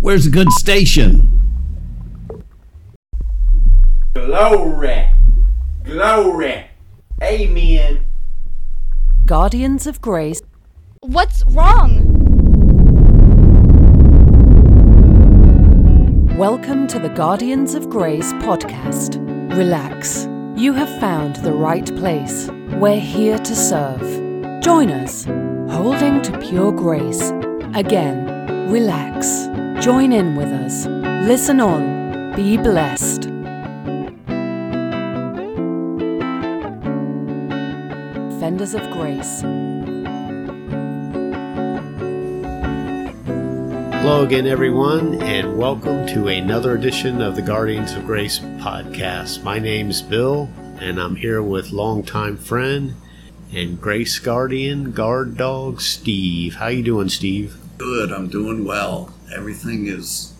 Where's a good station? Glory. Glory. Amen. Guardians of Grace. What's wrong? Welcome to the Guardians of Grace podcast. Relax. You have found the right place. We're here to serve. Join us, holding to pure grace. Again, relax. Join in with us. Listen on. Be blessed. Fenders of Grace. Hello again, everyone, and welcome to another edition of the Guardians of Grace podcast. My name's Bill, and I'm here with longtime friend and Grace Guardian guard dog Steve. How you doing, Steve? Good, I'm doing well. Everything is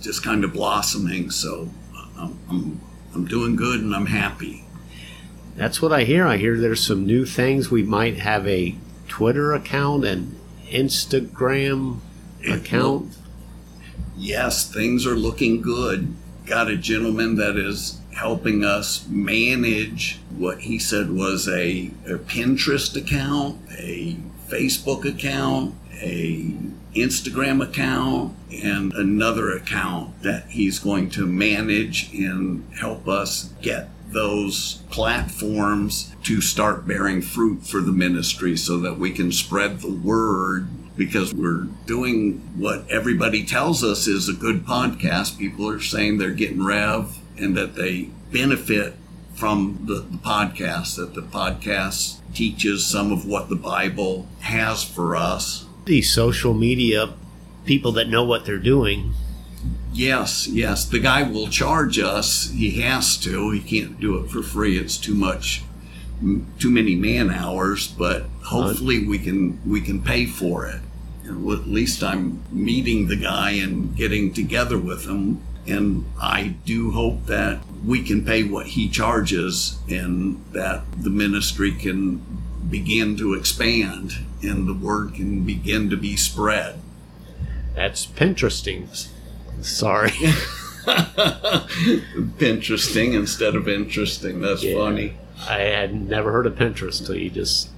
just kind of blossoming, so I'm, I'm, I'm doing good and I'm happy. That's what I hear. I hear there's some new things. We might have a Twitter account and Instagram account. Yes, things are looking good. Got a gentleman that is helping us manage what he said was a, a Pinterest account, a Facebook account, a Instagram account, and another account that he's going to manage and help us get those platforms to start bearing fruit for the ministry so that we can spread the word because we're doing what everybody tells us is a good podcast. People are saying they're getting rev and that they benefit from the, the podcast, that the podcast teaches some of what the Bible has for us. These social media people that know what they're doing. Yes, yes. The guy will charge us. He has to. He can't do it for free. It's too much, too many man hours. But hopefully we can we can pay for it. And at least I'm meeting the guy and getting together with him. And I do hope that we can pay what he charges and that the ministry can begin to expand and the word can begin to be spread. That's Pinteresting. Sorry. Interesting instead of interesting. That's Yeah. funny. I had never heard of Pinterest till you just.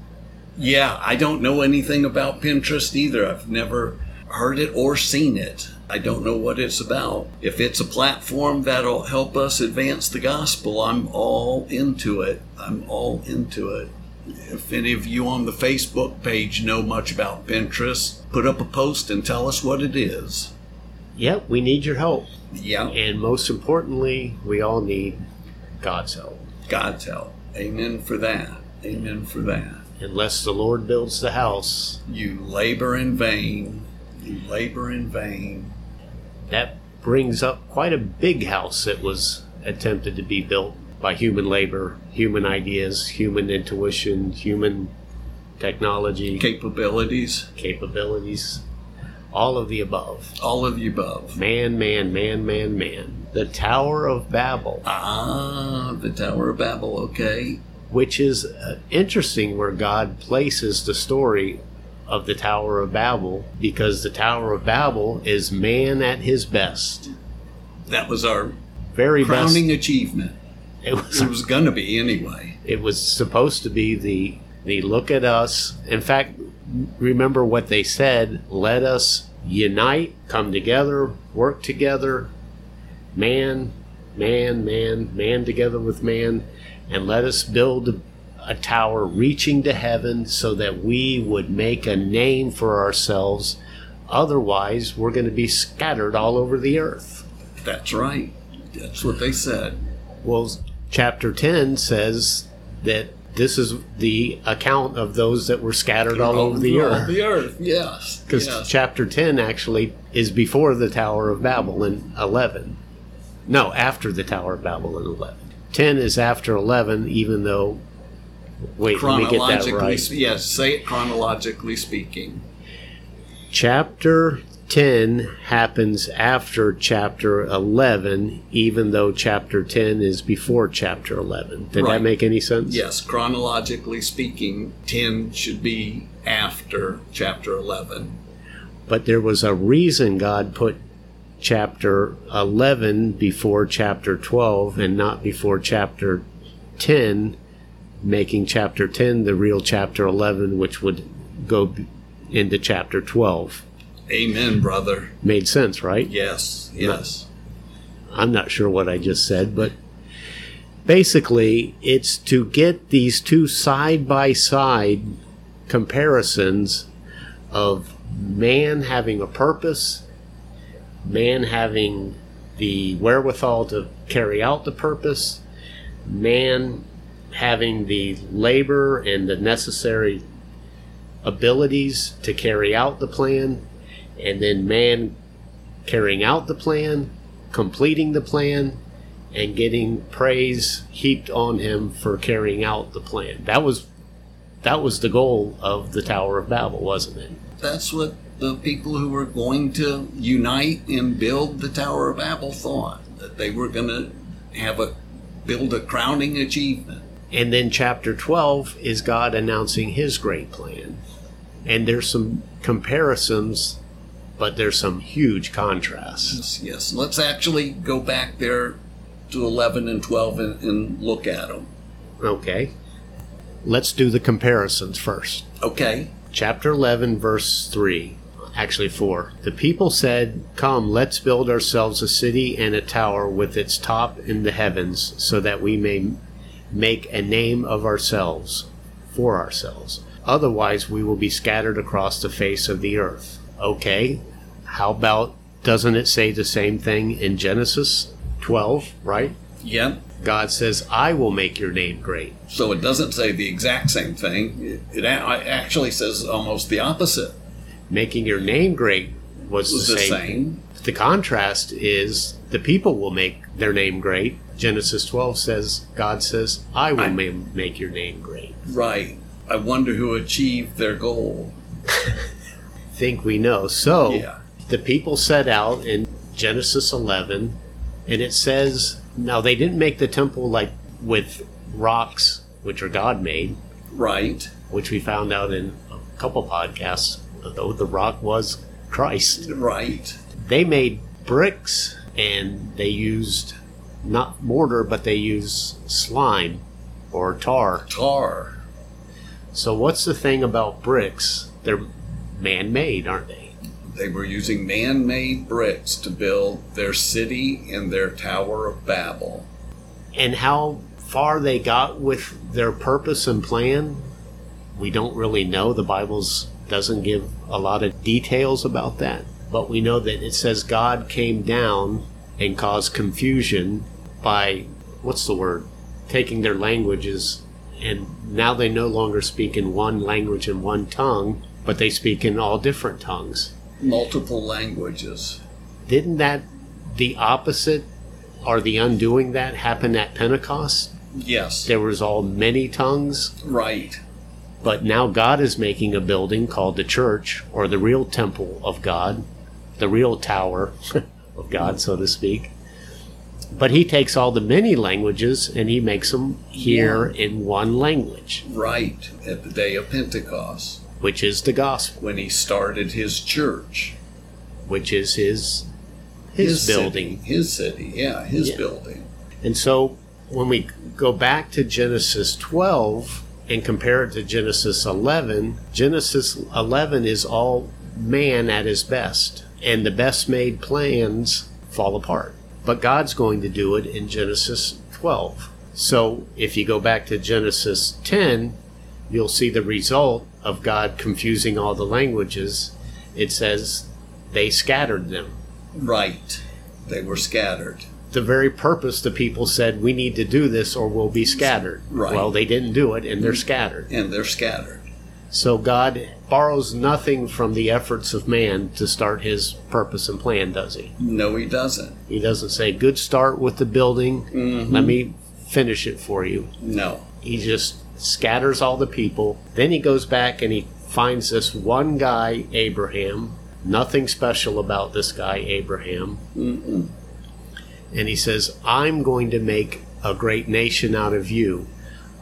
Yeah, I don't know anything about Pinterest either. I've never heard it or seen it. I don't know what it's about. If it's a platform that'll help us advance the gospel, I'm all into it. I'm all into it. If any of you on the Facebook page know much about Pinterest, put up a post and tell us what it is. Yep, we need your help. Yeah, And most importantly, we all need God's help. God's help. Amen for that. Amen for that. Unless the Lord builds the house, You labor in vain. You labor in vain. that brings up quite a big house that was attempted to be built by human labor, human ideas, human intuition, human technology, Capabilities. capabilities, all of the above. All of the above. Man, man, man, man, man. The Tower of Babel, Ah, the Tower of Babel. Okay. which is uh, interesting where God places the story of the Tower of Babel because the Tower of Babel is man at his best. That was our Very crowning best. achievement. It was It was going to be anyway. it was supposed to be the the look at us. In fact, remember what they said, let us unite, come together, work together, man, man, man, man together with man, and let us build a tower reaching to heaven so that we would make a name for ourselves. Otherwise, we're going to be scattered all over the earth. That's right. That's what they said. Well, chapter 10 says that this is the account of those that were scattered all over the All earth. the earth. Yes. Because yes. chapter 10 actually is before the Tower of Babel in 11. No, after the Tower of Babel in 11. 10 is after 11, even though. Wait, let me get that chronologically, right. yes, say it chronologically speaking. Chapter 10 happens after chapter 11, even though chapter 10 is before chapter 11. Did Right. that make any sense? Yes, chronologically speaking, 10 should be after chapter 11. But there was a reason God put chapter 11 before chapter 12 and not before chapter 10, making chapter 10 the real chapter 11, which would go into chapter 12. Amen, brother. Made sense, right? Yes, yes. I'm not sure what I just said, but basically, it's to get these two side by side comparisons of man having a purpose, man having the wherewithal to carry out the purpose, man having the labor and the necessary abilities to carry out the plan, and then man carrying out the plan, completing the plan, and getting praise heaped on him for carrying out the plan. That was that was the goal of the Tower of Babel, wasn't it? That's what the people who were going to unite and build the Tower of Babel thought that they were going to have a build a crowning achievement. And then chapter 12 is God announcing his great plan. And there's some comparisons, but there's some huge contrasts. Yes, yes. Let's actually go back there to 11 and 12 and, and look at them. Okay. Let's do the comparisons first. Okay. chapter 11, verse 3, actually 4. The people said, Come, let's build ourselves a city and a tower with its top in the heavens, so that we may make a name of ourselves, for ourselves. Otherwise, we will be scattered across the face of the earth. Okay, how about, doesn't it say the same thing in Genesis 12, right? Yep. God says, I will make your name great. So it doesn't say the exact same thing. It actually says almost the opposite. Making your name great was, Was the the same. same. The contrast is the people will make their name great. Genesis 12 says, God says, I will I- ma- make your name great. Right. I wonder who achieved their goal. Think we know. So Yeah. the people set out in Genesis 11, and it says, now they didn't make the temple like with rocks, which are God made, Right. which we found out in a couple podcasts, though the rock was Christ. Right. they made bricks and they used not mortar but they used slime or tar Tar. so what's the thing about bricks they're man-made aren't they They were using man made bricks to build their city and their Tower of Babel. and how far they got with their purpose and plan we don't really know the bible's doesn't give a lot of details about that but we know that it says god came down and caused confusion by what's the word taking their languages and now they no longer speak in one language and one tongue but they speak in all different tongues Multiple languages. didn't that the opposite or the undoing that happen at pentecost Yes. there was all many tongues Right. But now god is making a building called the church or the real temple of god the real tower of god so to speak but he takes all the many languages and he makes them here in one language Right. At the day of Pentecost, which is the gospel when he started his church. which is his his, building City, his city. Yeah, his Yeah. building. And so when we go back to Genesis 12 and compare it to Genesis 11, Genesis 11 is all man at his best, and the best made plans fall apart. But God's going to do it in Genesis 12. So if you go back to Genesis 10, you'll see the result of God confusing all the languages. It says they scattered them Right. They were scattered. The very purpose the people said we need to do this or we'll be scattered. Right. Well, they didn't do it and they're mm-hmm. scattered. And they're scattered. So God borrows nothing from the efforts of man to start his purpose and plan, does he? No, he doesn't. He doesn't say, good start with the building, mm-hmm. let me finish it for you. No. He just scatters all the people. Then he goes back and he finds this one guy, Abraham, Nothing special about this guy, Abraham. And he says, I'm going to make a great nation out of you.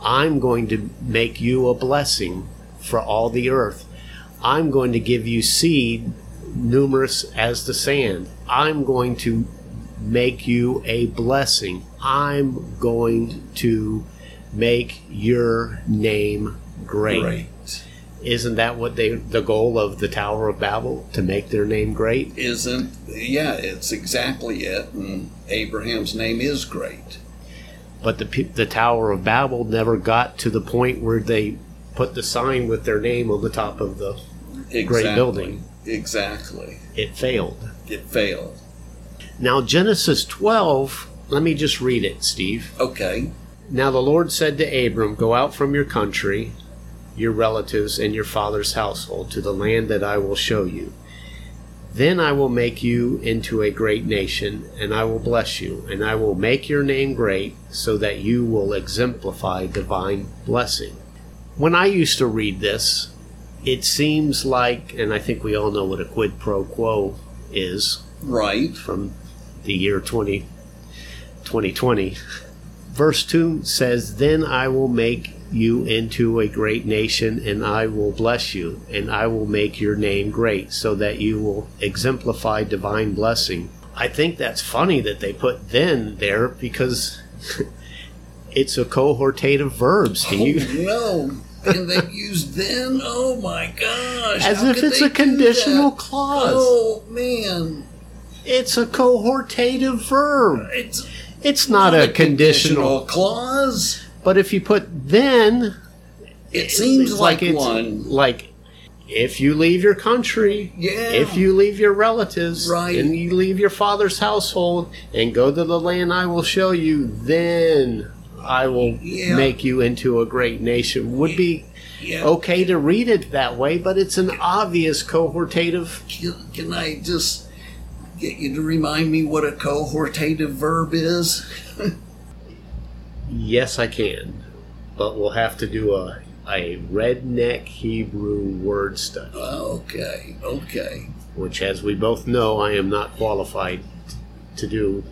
I'm going to make you a blessing for all the earth. I'm going to give you seed numerous as the sand. I'm going to make you a blessing. I'm going to make your name great. Isn't that what they the goal of the Tower of Babel to make their name great? Isn't, yeah, it's exactly it. And Abraham's name is great. But the the Tower of Babel never got to the point where they put the sign with their name on the top of the Exactly. building. Exactly. it failed. It failed. Now Genesis 12, let me just read it, Steve. Okay. Now the Lord said to Abram, Go out from your country, your relatives, and your father's household to the land that I will show you. Then I will make you into a great nation, and I will bless you, and I will make your name great, so that you will exemplify divine blessing. When I used to read this, it seems like, and I think we all know what a quid pro quo is, Right. from the year 20, 2020. Verse 2 says, Then I will make you into a great nation, and I will bless you, and I will make your name great, so that you will exemplify divine blessing. I think that's funny that they put then there because it's a cohortative verb, oh, Steve. No. And they use then? Oh my gosh. As how if it's a conditional clause. Oh man. It's a cohortative verb. It's It's not a conditional clause. But if you put then, It seems it's like, it's one. Like if you leave your country, Yeah. if you leave your relatives, Right. and you leave your father's household and go to the land I will show you, then I will Yeah. make you into a great nation. Would be Yeah. okay to read it that way, but it's an obvious cohortative. Can, can I just get you to remind me what a cohortative verb is? Yes, I can, but we'll have to do a a redneck Hebrew word study. Okay. Okay. which, as we both know, I am not qualified to do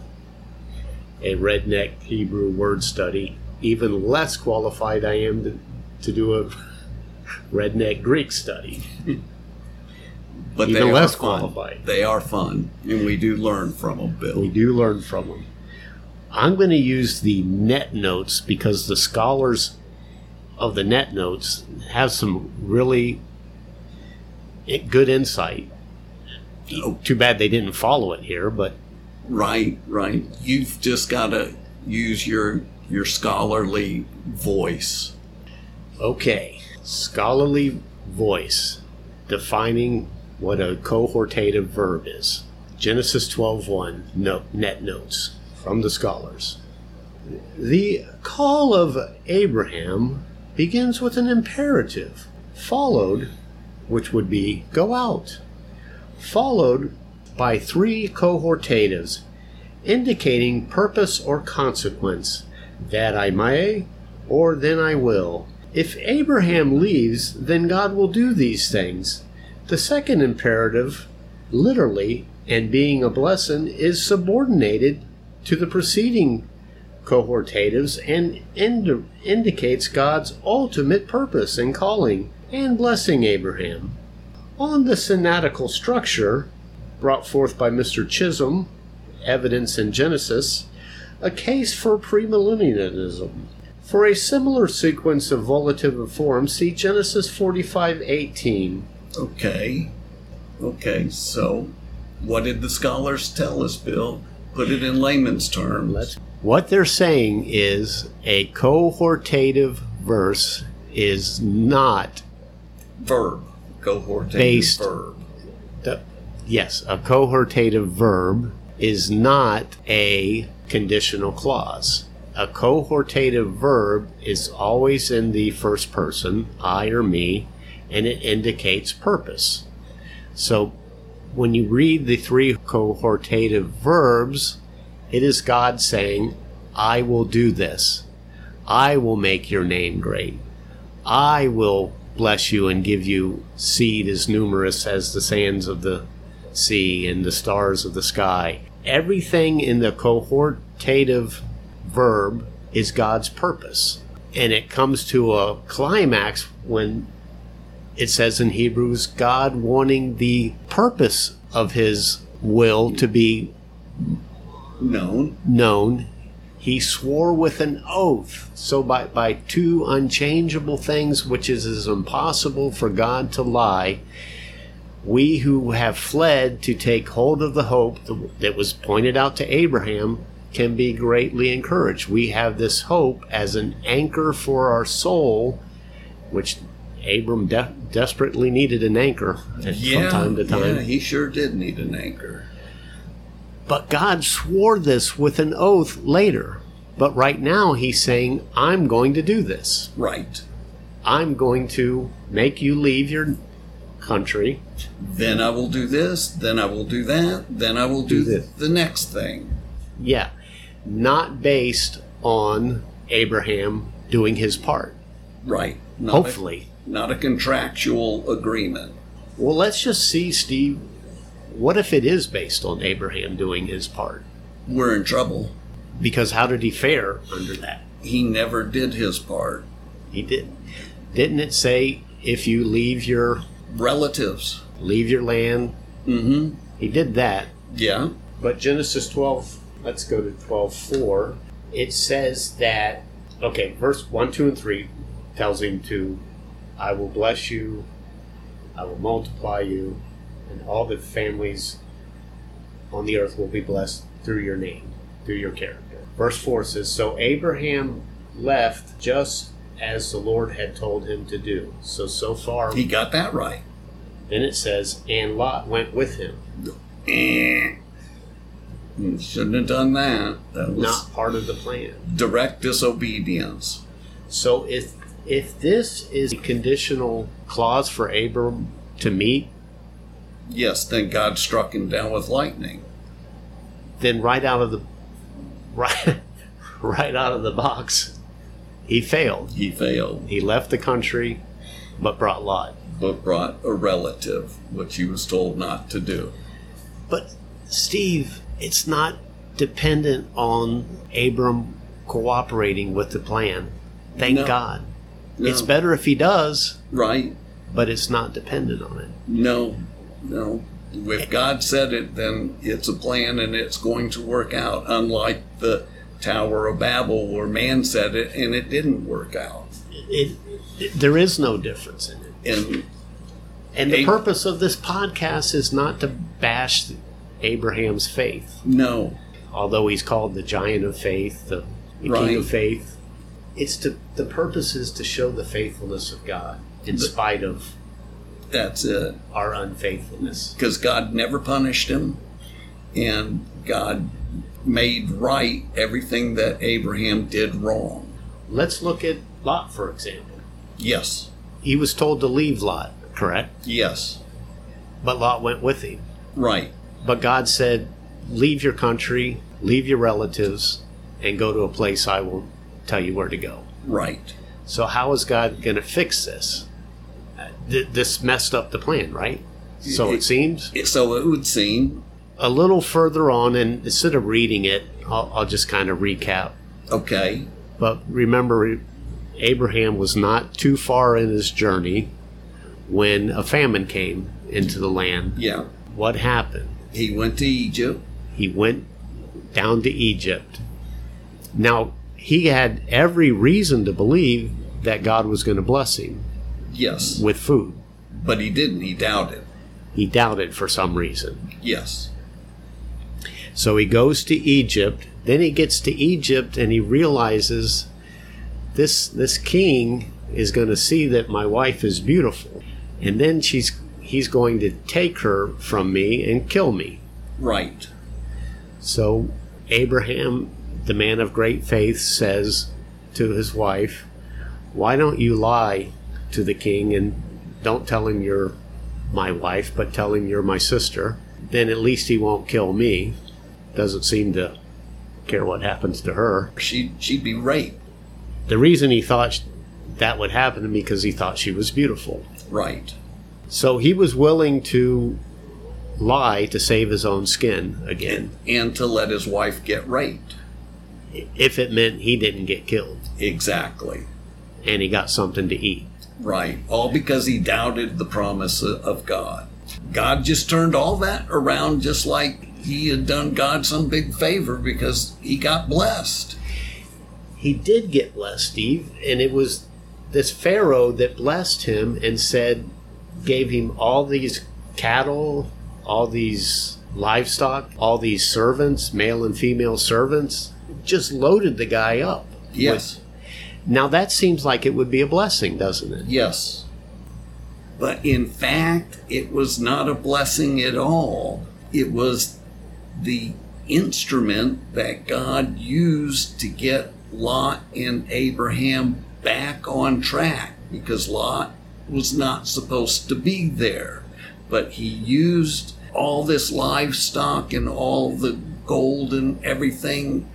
a redneck Hebrew word study. Even less qualified I am to, to do a redneck Greek study. But Even they less are fun. qualified. They are fun, and we do learn from them, Bill. We do learn from them. I'm going to use the net notes because the scholars of the net notes have some really good insight. Oh. Too bad they didn't follow it here, but Right, right. You've just got to use your your scholarly voice. Okay, scholarly voice defining what a cohortative verb is. Genesis 12:1 note net notes from the scholars. The call of Abraham begins with an imperative, followed which would be go out, followed by three cohortatives indicating purpose or consequence that I may or then I will. If Abraham leaves, then God will do these things. The second imperative, literally, and being a blessing, is subordinated to the preceding cohortatives and indi- indicates God's ultimate purpose in calling and blessing Abraham. On the syntactical structure brought forth by Mr. Chisholm, Evidence in Genesis, a case for premillennialism. For a similar sequence of volitive forms, see Genesis 45:18. Okay. Okay, so what did the scholars tell us, Bill? Put it in layman's terms. Let's, what they're saying is a cohortative verse is not verb. Cohortative Based. verb. the, yes, a cohortative verb is not a conditional clause. A cohortative verb is always in the first person, I or me, and it indicates purpose. So when you read the three cohortative verbs, it is God saying, I will do this. I will make your name great. I will bless you and give you seed as numerous as the sands of the sea and the stars of the sky. Everything in the cohortative verb is God's purpose. And it comes to a climax when it says in Hebrews, God wanting the purpose of his will to be known. known, he swore with an oath. So, by, by two unchangeable things, which is as impossible for God to lie, we who have fled to take hold of the hope that was pointed out to Abraham can be greatly encouraged. We have this hope as an anchor for our soul, which Abram de- desperately needed an anchor at- from time to time. yeah, he sure did need an anchor. But God swore this with an oath later. But right now, He's saying, I'm going to do this. Right. I'm going to make you leave your country. Then I will do this. Then I will do that. Then I will do, Do this. the next thing. Yeah. Not based on Abraham doing his part. Right. Not Hopefully. Not a contractual agreement. Well, let's just see, Steve. What if it is based on Abraham doing his part? We're in trouble. Because how did he fare under that? He never did his part. He did. Didn't it say if you leave your Relatives. leave your land? Mm-hmm. He did that. Yeah. But Genesis 12, let's go to 12:4. It says that okay, verse 1, 2 and 3 tells him to I will bless you, I will multiply you, and all the families on the earth will be blessed through your name, through your character. Verse 4 says, So Abraham left just as the Lord had told him to do. So, so far, He got that right. then it says, And Lot went with him. Eh. You Shouldn't have done that. That was Not part of the plan. direct disobedience. So if if this is a conditional clause for Abram to meet, Yes, then God struck him down with lightning. then right out of the right right out of the box, he failed. He failed, He left the country, but brought Lot. but brought a relative, which he was told not to do. But Steve, it's not dependent on Abram cooperating with the plan. Thank No. God. No. It's better if he does, Right? but it's not dependent on it. No, no. If God said it, then it's a plan and it's going to work out. Unlike the Tower of Babel, where man said it and it didn't work out. It, it there is no difference in it. And And the purpose of this podcast is not to bash Abraham's faith, no, although he's called the giant of faith, the, the Right. king of faith. It's to the purpose is to show the faithfulness of God in spite of that's it. our unfaithfulness. Because God never punished him, and God made right everything that Abraham did wrong. Let's look at Lot, for example. Yes, He was told to leave Lot, correct? yes, But Lot went with him. right, But God said, Leave your country, leave your relatives, and go to a place I will tell you where to go. right. So how is God going to fix this? Uh, th- this messed up the plan, right? So it seems. So it would seem, A little further on, and instead of reading it, I'll, I'll just kind of recap. okay, But remember, Abraham was not too far in his journey when a famine came into the land. yeah. What happened? He went to Egypt. He went down to Egypt. Now, he had every reason to believe that God was going to bless him Yes, with food. but he didn't. He doubted. He doubted for some reason. Yes, So he goes to Egypt. Then he gets to Egypt and he realizes this this king is going to see that my wife is beautiful. And then she's he's going to take her from me and kill me. right. So Abraham, the man of great faith, says to his wife, Why don't you lie to the king and don't tell him you're my wife, but tell him you're my sister? Then at least he won't kill me. Doesn't seem to care what happens to her. She she'd be raped. The reason he thought that would happen to me because he thought she was beautiful. Right. So he was willing to lie to save his own skin again, and to let his wife get raped. If it meant he didn't get killed Exactly. and he got something to eat. Right. All because he doubted the promise of God. God just turned all that around just like he had done God some big favor because he got blessed. He did get blessed, Steve, and it was this Pharaoh that blessed him and said, gave him all these cattle, all these livestock, all these servants, male and female servants, just loaded the guy up. Yes. Now that seems like it would be a blessing, doesn't it? Yes. But in fact, it was not a blessing at all. It was the instrument that God used to get Lot and Abraham back on track because Lot was not supposed to be there. But he used all this livestock and all the gold and everything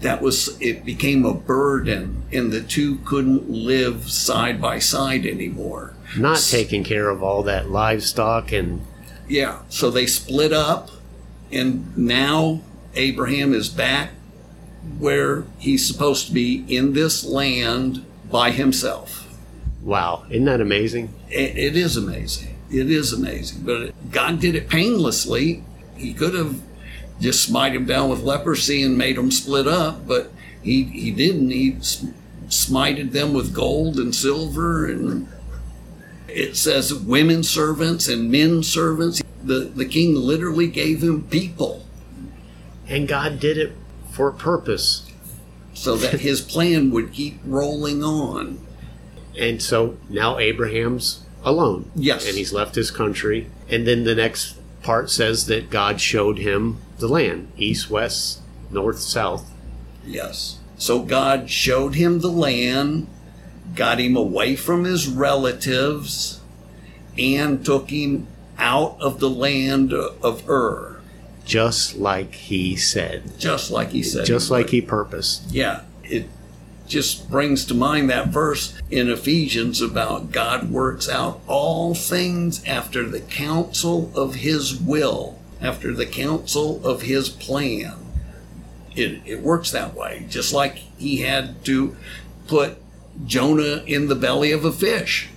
that was it became a burden and the two couldn't live side by side anymore. Not taking care of all that livestock and yeah so they split up and now abraham is back where he's supposed to be in this land by himself. Wow, isn't that amazing? it, it is amazing. It is amazing but god did it painlessly. He could have just smite him down with leprosy and made them split up but he he didn't he smited them with gold and silver and it says women servants and men servants the the king literally gave him people And God did it for a purpose. so that his plan would keep rolling on And so now Abraham's alone. Yes. And he's left his country. And then the next part says that God showed him the land east, west, north, south. Yes. So God showed him the land, got him away from his relatives, and took him out of the land of Ur, Just like he said. just like he said. Just like he purposed. Yeah. It just brings to mind that verse in Ephesians about God works out all things after the counsel of his will, after the counsel of his plan. It, it works that way, just like he had to put Jonah in the belly of a fish.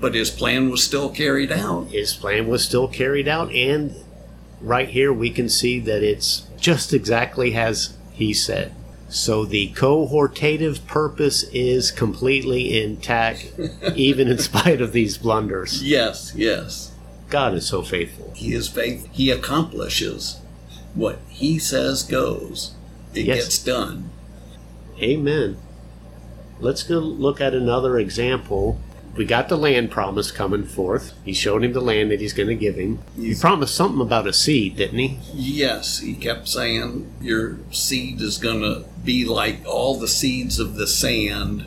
But his plan was still carried out. His plan was still carried out. And right here we can see that it's just exactly as he said. So the cohortative purpose is completely intact, even in spite of these blunders. Yes, yes. God is so faithful. He is faith. He accomplishes what he says goes. It Yes. gets done. Amen. Let's go look at another example. We got the land promise coming forth. He showed him the land that he's going to give him. He promised something about a seed, didn't he? Yes, he kept saying your seed is going to be like all the seeds of the sand,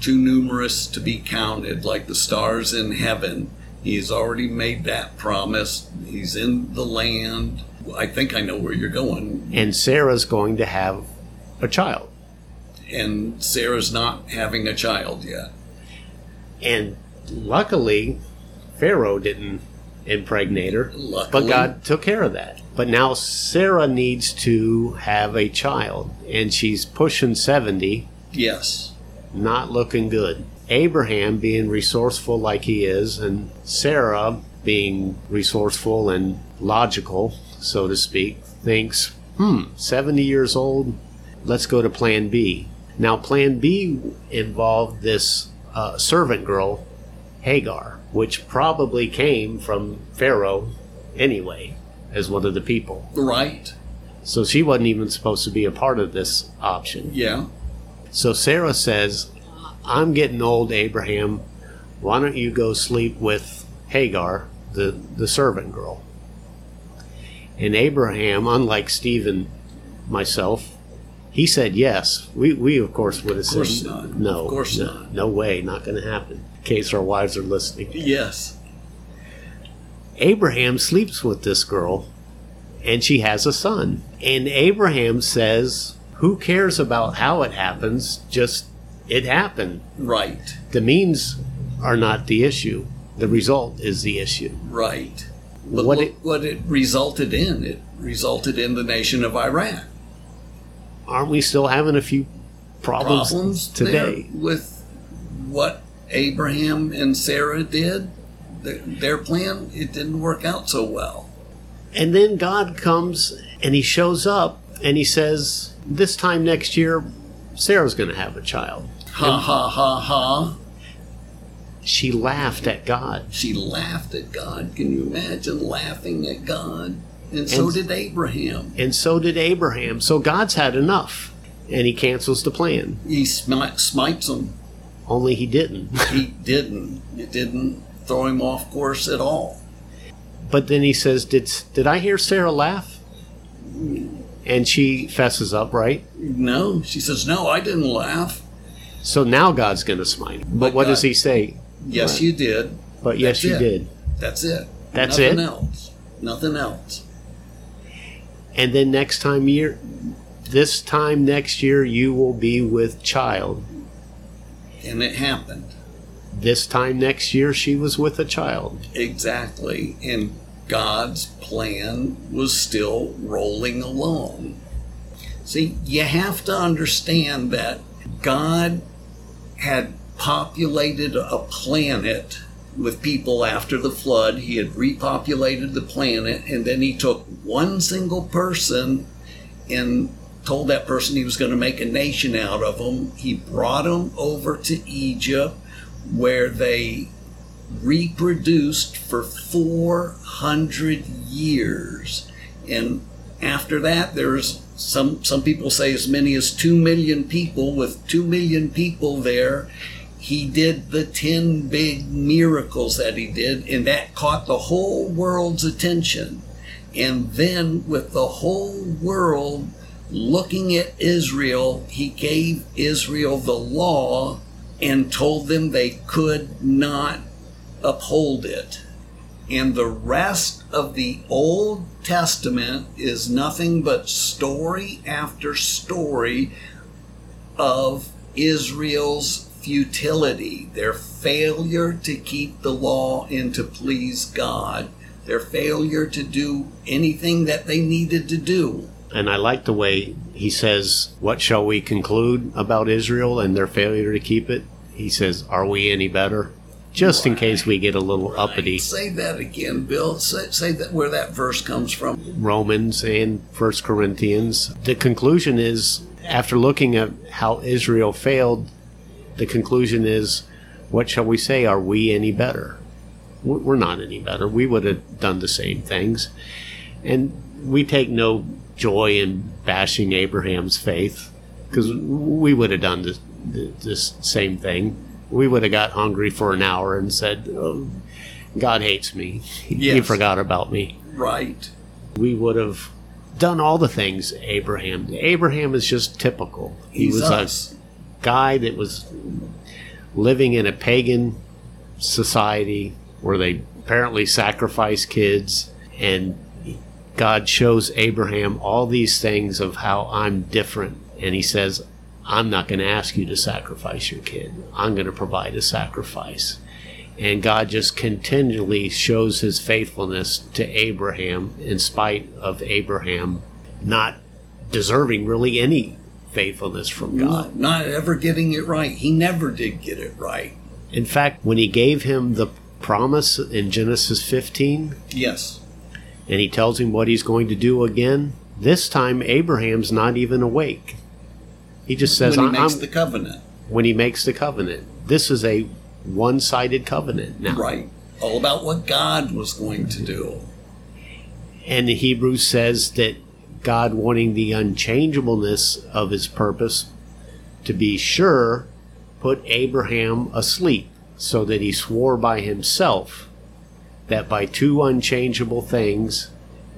too numerous to be counted, like the stars in heaven. He's already made that promise. He's in the land. I think I know where you're going. And Sarah's going to have a child. And Sarah's not having a child yet. And luckily, Pharaoh didn't impregnate her. Luckily. But God took care of that. But now Sarah needs to have a child. And she's pushing 70. Yes. not looking good. Abraham being resourceful like he is, and Sarah being resourceful and logical, so to speak, thinks, hmm, 70 years old, let's go to plan B. Now, plan B involved this uh, servant girl, Hagar, which probably came from Pharaoh anyway, as one of the people. Right. So she wasn't even supposed to be a part of this option. Yeah. So Sarah says, I'm getting old, Abraham. Why don't you go sleep with Hagar, the, the servant girl? And Abraham, unlike Stephen, myself, he said yes. We, we of course, would have course said not. no. Of course no, not. No way, not going to happen. In case our wives are listening. Yes. Abraham sleeps with this girl and she has a son. And Abraham says, Who cares about how it happens? Just it happened. Right. The means are not the issue. The result is the issue. Right. But What look it- what it resulted in. It resulted in the nation of Iraq. aren't we still having a few problems, Problems today? with what Abraham and Sarah did. Their, their plan, it didn't work out so well. And then God comes and he shows up and he says, This time next year, Sarah's going to have a child. Ha ha ha ha. She laughed at God. She laughed at God. Can you imagine laughing at God? And so And- did Abraham. And so did Abraham. So God's had enough. And he cancels the plan. He smi- smites him. Only he didn't. He didn't. It didn't throw him off course at all. But then he says, Did, did I hear Sarah laugh? Hmm. And she fesses up, right? No, she says, No, I didn't laugh. So now God's going to smite him. But But what does he say? Yes, Right. you did. But yes, you it. did. That's it. That's Nothing it? Nothing else. Nothing else. And then next time year, this time next year, you will be with child. And it happened. This time next year, she was with a child. Exactly. And God's plan was still rolling along. See, you have to understand that God had populated a planet with people after the flood. He had repopulated the planet, and then he took one single person and told that person he was going to make a nation out of them. He brought them over to Egypt, where they reproduced for 400 years. And after that, there's some, some people say as many as 2 million people. With 2 million people there, he did the 10 big miracles that he did, and that caught the whole world's attention. And then, with the whole world looking at Israel, he gave Israel the law and told them they could not uphold it. And the rest of the Old Testament is nothing but story after story of Israel's futility, their failure to keep the law and to please God, their failure to do anything that they needed to do. And I like the way he says, What shall we conclude about Israel and their failure to keep it? He says, Are we any better? Just in case we get a little uppity. Say that again, Bill. Say, say that where that verse comes from. Romans and First Corinthians. The conclusion is after looking at how Israel failed, the conclusion is what shall we say? Are we any better? We're we're not any better. We would have done the same things. And we take no joy in bashing Abraham's faith because we would have done this, this same thing. We would have got hungry for an hour and said, oh, God hates me. He forgot about me Right. we would have done all the things Abraham. Abraham is just typical. He He's was us. a guy that was living in a pagan society where they apparently sacrifice kids and God shows Abraham all these things of how I'm different and he says I'm not going to ask you to sacrifice your kid. I'm going to provide a sacrifice. And God just continually shows his faithfulness to Abraham in spite of Abraham not deserving really any faithfulness from God. Not, not ever getting it right. He never did get it right. In fact, when he gave him the promise in Genesis 15, Yes. and he tells him what he's going to do again, this time Abraham's not even awake. He just says, when he "I- makes I'm- the covenant. when he makes the covenant. This is a one sided covenant now. Right. All about what God was going to do. And the Hebrew says that God wanting the unchangeableness of his purpose to be sure put Abraham asleep so that he swore by himself that by two unchangeable things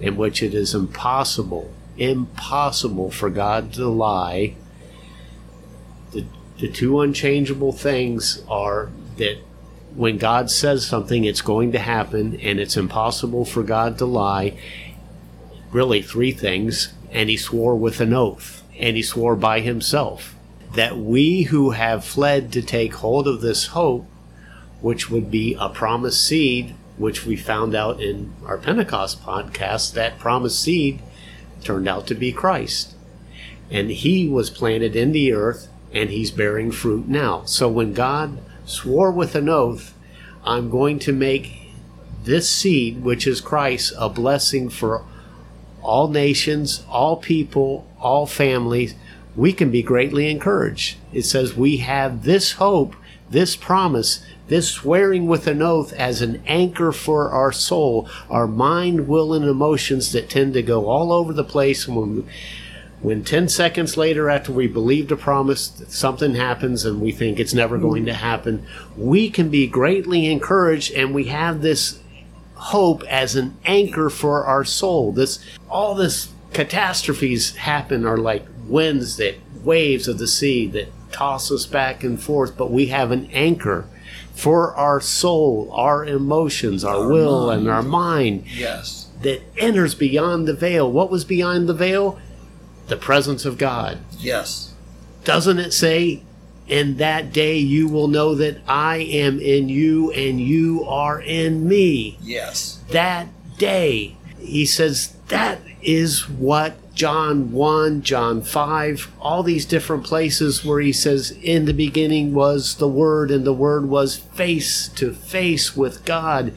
in which it is impossible impossible for God to lie the, two unchangeable things are that when God says something, it's going to happen, and it's impossible for God to lie. Really, three things. And he swore with an oath, and he swore by himself that we who have fled to take hold of this hope, which would be a promised seed which we found out in our Pentecost podcast, that promised seed turned out to be Christ. And he was planted in the earth and he's bearing fruit now. So when God swore with an oath, I'm going to make this seed, which is Christ, a blessing for all nations, all people, all families, we can be greatly encouraged. It says we have this hope, this promise, this swearing with an oath as an anchor for our soul, our mind, will, and emotions that tend to go all over the place when when 10 seconds later after we believed a promise something happens and we think it's never going to happen we can be greatly encouraged and we have this hope as an anchor for our soul this all this catastrophes happen are like winds that waves of the sea that toss us back and forth but we have an anchor for our soul our emotions our, Our will mind. and our mind Yes. that enters beyond the veil what was beyond the veil the presence of God. Yes. Doesn't it say, In that day you will know that I am in you and you are in me? Yes. That day. He says that is what John 1, John 5, all these different places where he says, In the beginning was the Word, and the Word was face to face with God,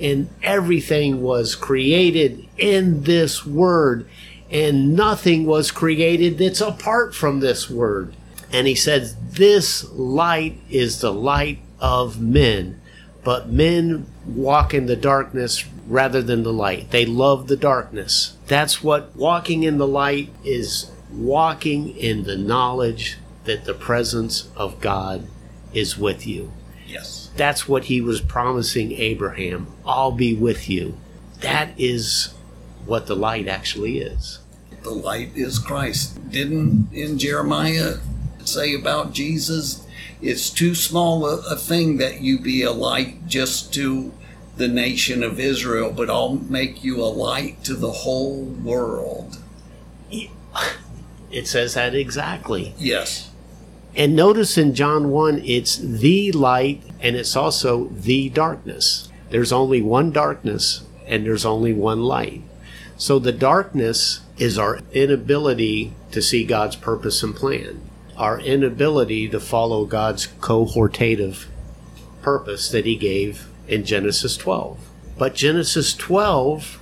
and everything was created in this Word and nothing was created that's apart from this word. And he says, This light is the light of men, but men walk in the darkness rather than the light. They love the darkness. That's what walking in the light is walking in the knowledge that the presence of God is with you. Yes. That's what he was promising Abraham. I'll be with you. That is what the light actually is. The light is Christ. Didn't in Jeremiah say about Jesus, it's too small a, a thing that you be a light just to the nation of Israel, but I'll make you a light to the whole world. It says that exactly. Yes. And notice in John 1, it's the light and it's also the darkness. There's only one darkness and there's only one light. So the darkness is our inability to see God's purpose and plan, our inability to follow God's cohortative purpose that He gave in Genesis 12. But Genesis 12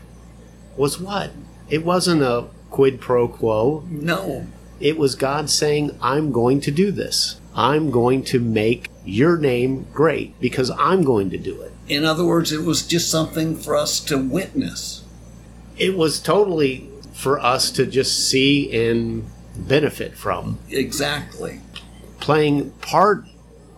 was what? It wasn't a quid pro quo. No. It was God saying, I'm going to do this. I'm going to make your name great because I'm going to do it. In other words, it was just something for us to witness. It was totally for us to just see and benefit from. Exactly. Playing part,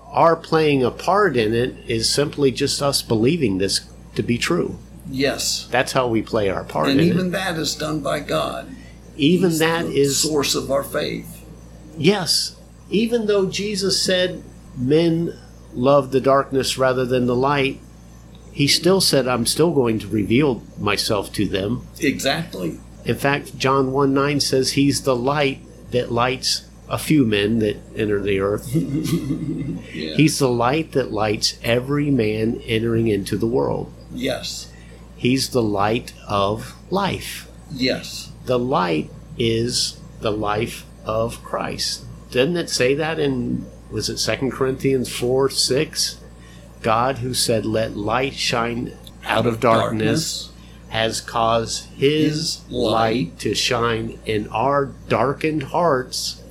our playing a part in it is simply just us believing this to be true. Yes. That's how we play our part And even it. that is done by God. Even He's that the is source of our faith. Yes. Even though Jesus said men love the darkness rather than the light, he still said, I'm still going to reveal myself to them. Exactly. In fact, John 1 9 says he's the light that lights a few men that enter the earth. Yeah. He's the light that lights every man entering into the world. yes. He's the light of life. Yes. The light is the life of Christ. Didn't it say that in was it Second Corinthians four six? God who said, Let light shine out of darkness, has caused his light to shine in our darkened hearts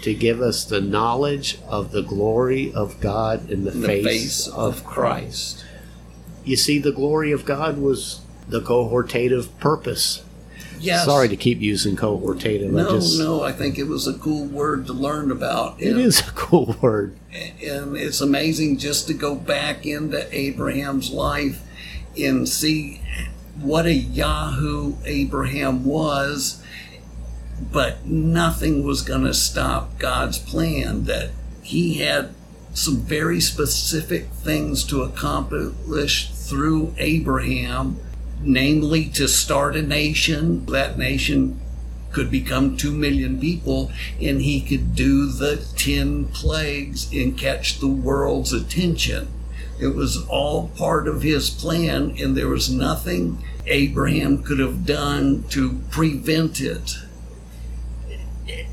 to give us the knowledge of the glory of God in the, In the face, face of Christ. You see, the glory of God was the cohortative purpose. Yes. Sorry to keep using cohortative. I No, just, no, I think it was a cool word to learn about. It And- is a cool word. And it's amazing just to go back into Abraham's life and see what a Yahoo Abraham was, but nothing was going to stop God's plan. That he had some very specific things to accomplish through Abraham, namely to start a nation. That nation could become 2 million people and he could do the 10 plagues and catch the world's attention. It was all part of his plan, and there was nothing Abraham could have done to prevent it.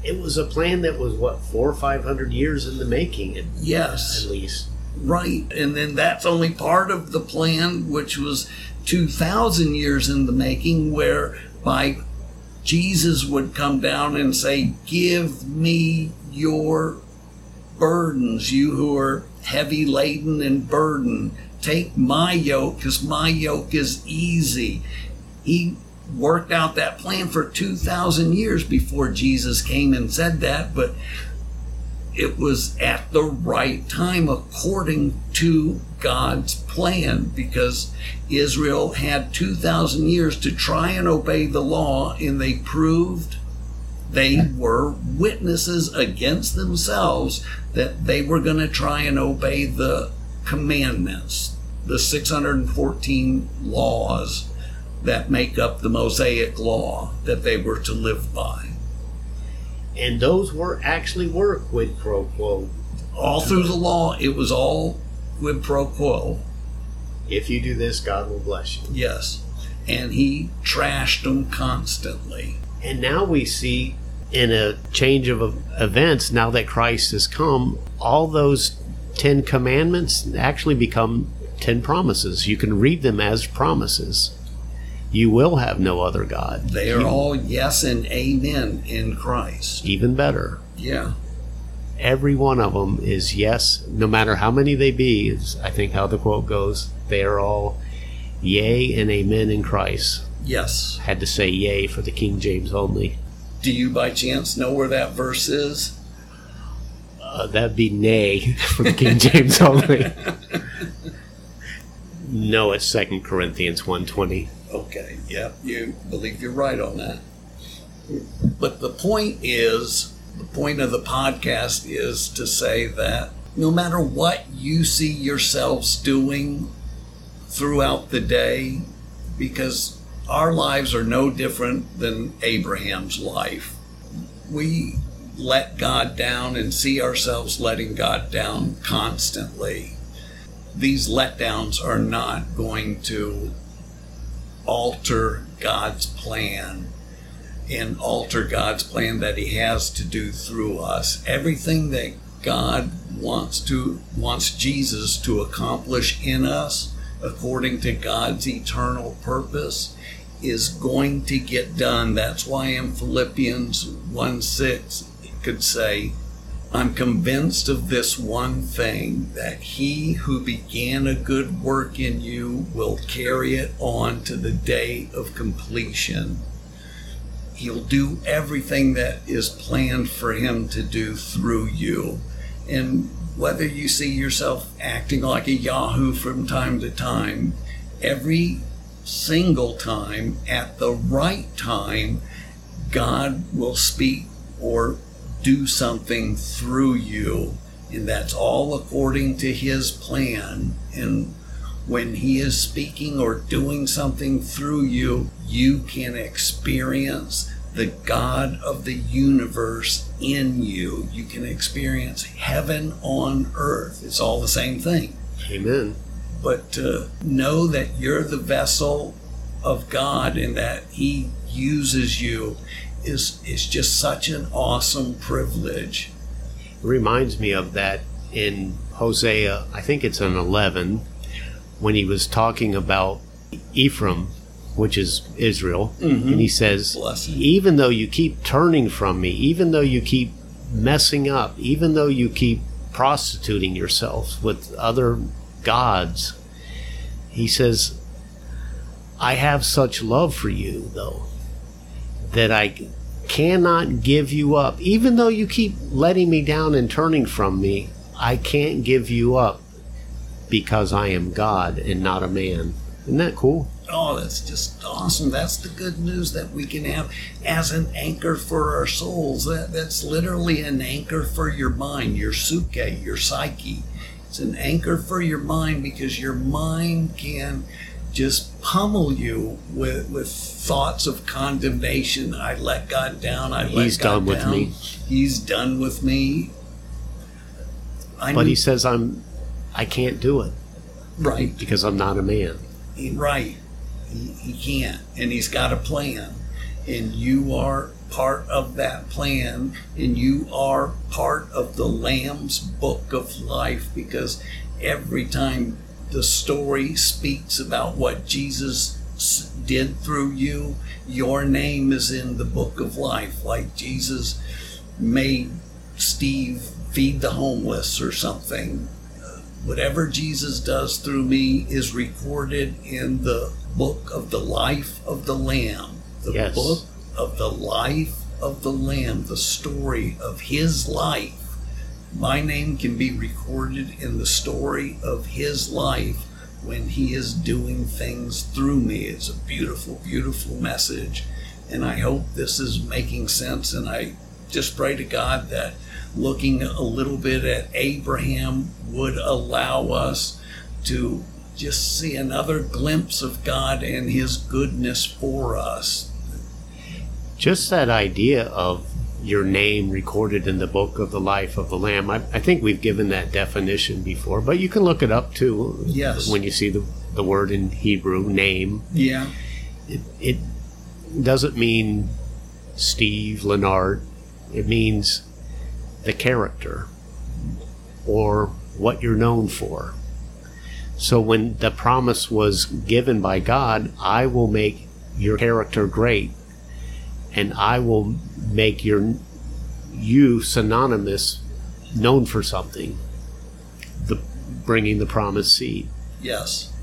It was a plan that was what four or five hundred years in the making, at, Yes. at least. Right. And then that's only part of the plan, which was 2,000 years in the making, whereby Jesus would come down and say, Give me your burdens, you who are heavy laden and burdened. Take my yoke, because my yoke is easy. He worked out that plan for 2,000 years before Jesus came and said that, but it was at the right time according to God's plan because Israel had 2,000 years to try and obey the law and they proved they were witnesses against themselves that they were going to try and obey the commandments, the 614 laws that make up the Mosaic law that they were to live by. And those were actually were quid pro quo. All through the law, it was all quid pro quo. If you do this, God will bless you. Yes. And he trashed them constantly. And now we see in a change of events, now that Christ has come, all those Ten Commandments actually become ten promises. You can read them as promises. You will have no other God. They are all yes and amen in Christ. Even better. Yeah. Every one of them is yes, no matter how many they be, is I think how the quote goes. They are all yea and amen in Christ. Yes. Had to say yea for the King James only. Do you by chance know where that verse is? Uh, that'd be nay for the King James only. no, it's Second Corinthians one twenty. Okay. Yep. You believe you're right on that. But the point is, the point of the podcast is to say that no matter what you see yourselves doing throughout the day, because our lives are no different than Abraham's life. We let God down and see ourselves letting God down constantly. These letdowns are not going to alter God's plan and alter God's plan that he has to do through us. Everything that God wants to wants Jesus to accomplish in us according to God's eternal purpose is going to get done. That's why in Philippians 1 6 it could say, I'm convinced of this one thing that he who began a good work in you will carry it on to the day of completion. He'll do everything that is planned for him to do through you. And whether you see yourself acting like a Yahoo from time to time, every single time, at the right time, God will speak or do something through you. And that's all according to His plan. And when He is speaking or doing something through you, you can experience the God of the universe in you. You can experience heaven on earth. It's all the same thing Amen. But to know that you're the vessel of God and that He uses you is is just such an awesome privilege. It reminds me of that in Hosea, I think it's an 11, when he was talking about Ephraim, which is Israel, and mm-hmm. he says, Bless him. Even though you keep turning from me, even though you keep messing up, even though you keep prostituting yourself with other gods, he says, I have such love for you, though, that I cannot give you up. Even though you keep letting me down and turning from me, I can't give you up because I am God and not a man. Isn't that cool? Oh, that's just awesome. That's the good news that we can have as an anchor for our souls. That, that's literally an anchor for your mind, your suke, your psyche. It's an anchor for your mind because your mind can just pummel you with, with thoughts of condemnation. I let God down. I let He's God done with down. me. He's done with me. I But he says I'm I can't do it. Right. because I'm not a man. He- right. He, he can't. And he's got a plan. And you are part of that plan. And you are part of the Lamb's book of life because every time the story speaks about what Jesus did through you, your name is in the book of life. Like Jesus made Steve feed the homeless or something whatever Jesus does through me is recorded in the book of the life of the Lamb. The Yes. book of the life of the Lamb, the story of his life. My name can be recorded in the story of his life when he is doing things through me. It's a beautiful, beautiful message. And I hope this is making sense. And I just pray to God that looking a little bit at Abraham would allow us to just see another glimpse of God and his goodness for us. Just that idea of your name recorded in the book of the life of the Lamb. I, I think we've given that definition before, but you can look it up too. Yes. When you see the, the word in Hebrew, name, Yeah. it, it doesn't mean Steve Leonard. It means the character or what you're known for. So when the promise was given by God, I will make your character great and I will make your you synonymous known for something the bringing the promised seed Yes.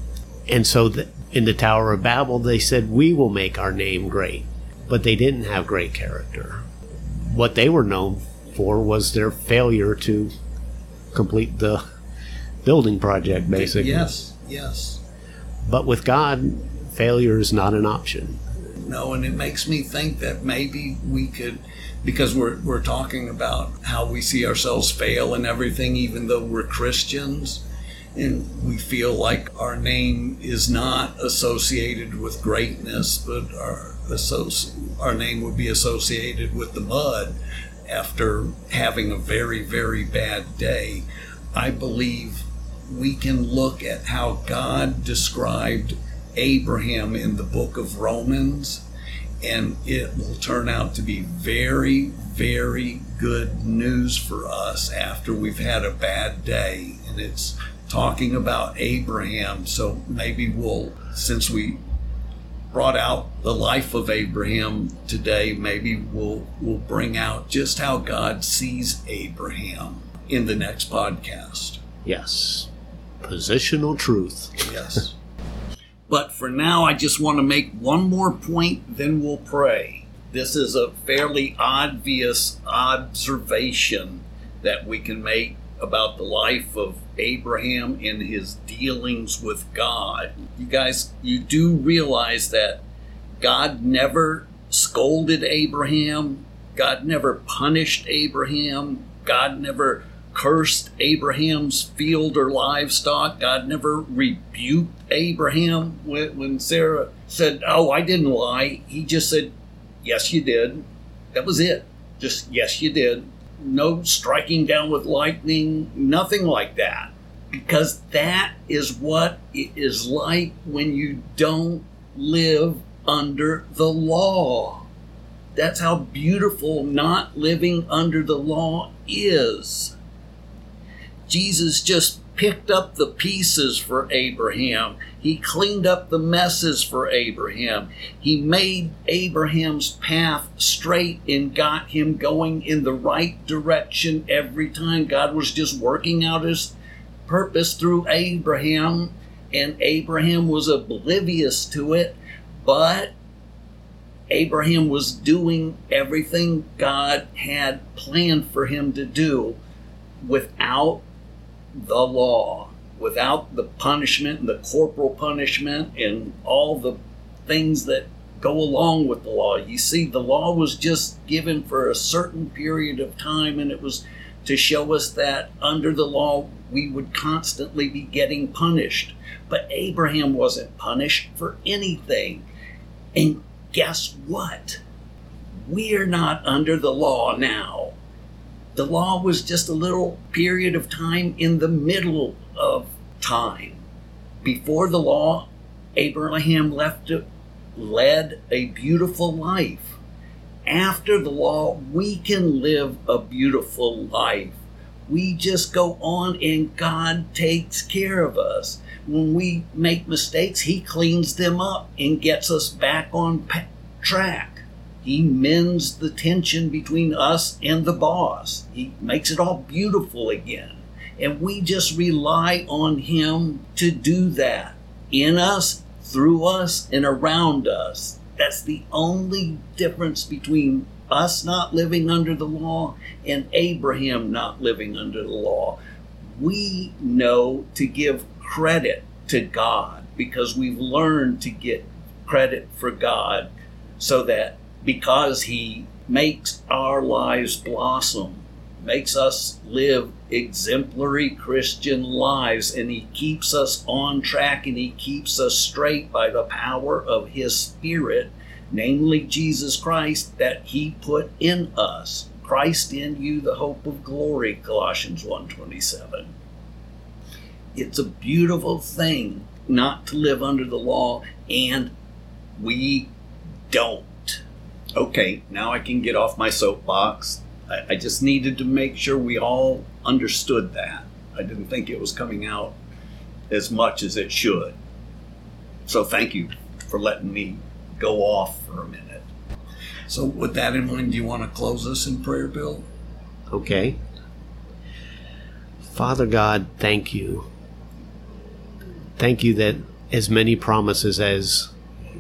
and so the, in the Tower of Babel, they said, We will make our name great. But they didn't have great character. What they were known for was their failure to complete the building project, basically. Yes. Yes. But with God, failure is not an option. No, and it makes me think that maybe we could, because we're, we're talking about how we see ourselves fail and everything, even though we're Christians, and we feel like our name is not associated with greatness, but our, associ- our name would be associated with the mud after having a very, very bad day. I believe we can look at how God described Abraham in the book of Romans, and it will turn out to be very, very good news for us after we've had a bad day. And it's talking about Abraham. So maybe we'll, since we brought out the life of Abraham today, maybe we'll we'll bring out just how God sees Abraham in the next podcast. Yes. Positional truth. Yes. but for now, I just want to make one more point, then we'll pray. This is a fairly obvious observation that we can make about the life of Abraham and his dealings with God. You guys, you do realize that God never scolded Abraham, God never punished Abraham, God never cursed Abraham's field or livestock. God never rebuked Abraham when, Sarah said, Oh, I didn't lie. He just said, Yes, you did. That was it. Just, yes, you did. No striking down with lightning, nothing like that. Because that is what it is like when you don't live under the law. That's how beautiful not living under the law is. Jesus just picked up the pieces for Abraham. He cleaned up the messes for Abraham. He made Abraham's path straight and got him going in the right direction every time. God was just working out his purpose through Abraham, and Abraham was oblivious to it, but Abraham was doing everything God had planned for him to do without the law, without the punishment and the corporal punishment and all the things that go along with the law. You see, the law was just given for a certain period of time, and it was to show us that under the law we would constantly be getting punished. But Abraham wasn't punished for anything. And guess what? We're not under the law now. The law was just a little period of time in the middle of time. before the law, Abraham left it, led a beautiful life. After the law, we can live a beautiful life. We just go on and God takes care of us. When we make mistakes, He cleans them up and gets us back on track. He mends the tension between us and the boss. He makes it all beautiful again. And we just rely on Him to do that in us, through us, and around us. That's the only difference between us not living under the law and Abraham not living under the law. We know to give credit to God because we've learned to get credit for God so that because He makes our lives blossom, makes us live exemplary Christian lives, and He keeps us on track and He keeps us straight by the power of His Spirit, namely Jesus Christ, that He put in us. Christ in you, the hope of glory, Colossians 1.27. It's a beautiful thing not to live under the law, and we don't. Okay, now I can get off my soapbox. I, I just needed to make sure we all understood that. I didn't think it was coming out as much as it should. So thank you for letting me go off for a minute. So, with that in mind, do you want to close us in prayer, Bill? Okay. Father God, thank you. Thank you that as many promises as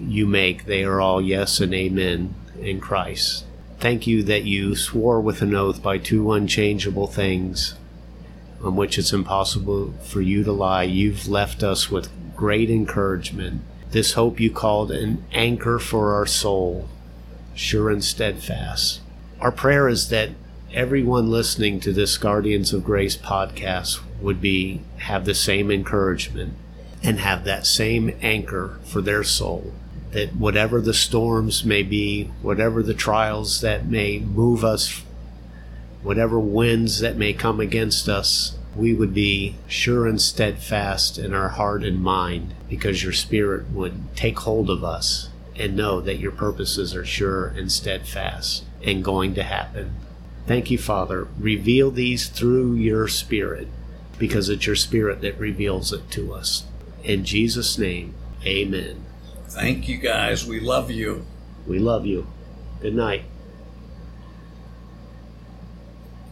you make, they are all yes and amen in Christ. Thank you that you swore with an oath by two unchangeable things on which it's impossible for you to lie. You've left us with great encouragement. This hope you called an anchor for our soul, sure and steadfast. Our prayer is that everyone listening to this Guardians of Grace podcast would be have the same encouragement and have that same anchor for their soul that whatever the storms may be, whatever the trials that may move us, whatever winds that may come against us, we would be sure and steadfast in our heart and mind because your spirit would take hold of us and know that your purposes are sure and steadfast and going to happen. Thank you, Father. Reveal these through your spirit because it's your spirit that reveals it to us. In Jesus' name, amen. Thank you guys. We love you. We love you. Good night.